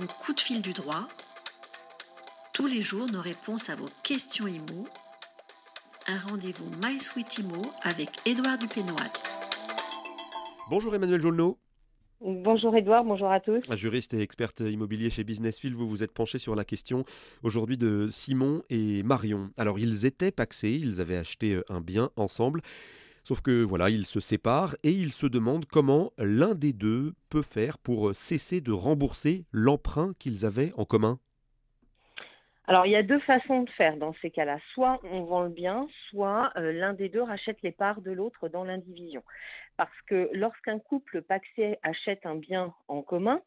le coup de fil du droit. Tous les jours, nos réponses à vos questions IMO. Un rendez-vous My Sweet IMO avec Édouard Dupénoat. Bonjour Emmanuel Jolneau. Bonjour Edouard, bonjour à tous. Juriste et experte immobilier chez Businessfield, vous vous êtes penché sur la question aujourd'hui de Simon et Marion. Alors ils étaient paxés, ils avaient acheté un bien ensemble. Sauf que voilà, ils se séparent et ils se demandent comment l'un des deux peut faire pour cesser de rembourser l'emprunt qu'ils avaient en commun. Alors, il y a deux façons de faire dans ces cas-là. Soit on vend le bien, soit euh, l'un des deux rachète les parts de l'autre dans l'indivision. Parce que lorsqu'un couple paxé achète un bien en commun,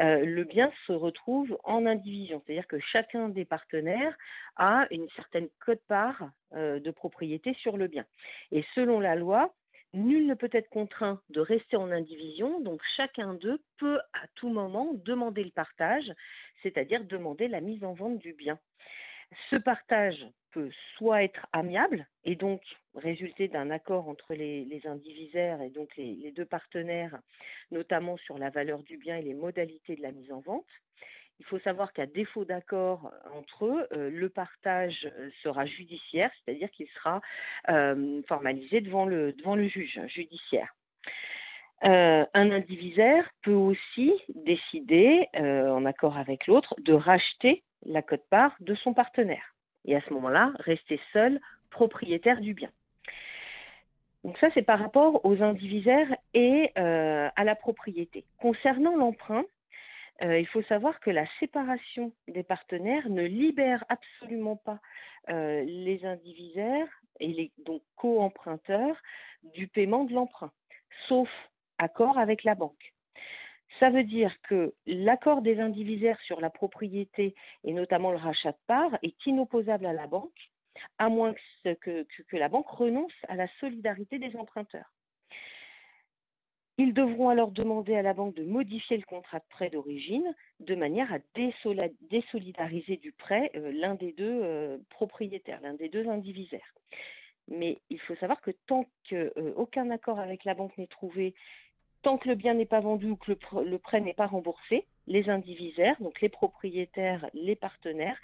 euh, le bien se retrouve en indivision. C'est-à-dire que chacun des partenaires a une certaine cote-part euh, de propriété sur le bien. Et selon la loi, Nul ne peut être contraint de rester en indivision, donc chacun d'eux peut à tout moment demander le partage, c'est-à-dire demander la mise en vente du bien. Ce partage peut soit être amiable et donc résulter d'un accord entre les, indivisaires et donc les, deux partenaires, notamment sur la valeur du bien et les modalités de la mise en vente. Il faut savoir qu'à défaut d'accord entre eux, euh, le partage euh, sera judiciaire, c'est-à-dire qu'il sera euh, formalisé devant le, devant le juge judiciaire. un indivisaire peut aussi décider, en accord avec l'autre, de racheter la cote-part de son partenaire. Et à ce moment-là, rester seul propriétaire du bien. Donc ça, c'est par rapport aux indivisaires et à la propriété. Concernant l'emprunt, euh, il faut savoir que la séparation des partenaires ne libère absolument pas euh, les indivisaires et les donc co-emprunteurs du paiement de l'emprunt, sauf accord avec la banque. Ça veut dire que l'accord des indivisaires sur la propriété et notamment le rachat de parts est inopposable à la banque, à moins que, que la banque renonce à la solidarité des emprunteurs. Ils devront alors demander à la banque de modifier le contrat de prêt d'origine de manière à désolidariser du prêt euh, l'un des deux euh, propriétaires, l'un des deux indivisaires. Mais il faut savoir que tant qu'aucun euh, accord avec la banque n'est trouvé, tant que le bien n'est pas vendu ou que le, le prêt n'est pas remboursé, les indivisaires, donc les propriétaires, les partenaires,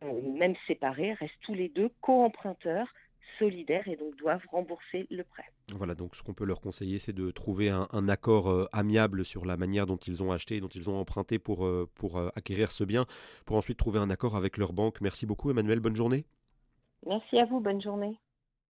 même séparés, restent tous les deux co-emprunteurs solidaires et donc doivent rembourser le prêt. Voilà, donc ce qu'on peut leur conseiller, c'est de trouver un, accord euh, amiable sur la manière dont ils ont acheté, dont ils ont emprunté pour, euh, pour euh, acquérir ce bien, pour ensuite trouver un accord avec leur banque. Merci beaucoup Emmanuel, bonne journée. Merci à vous, bonne journée.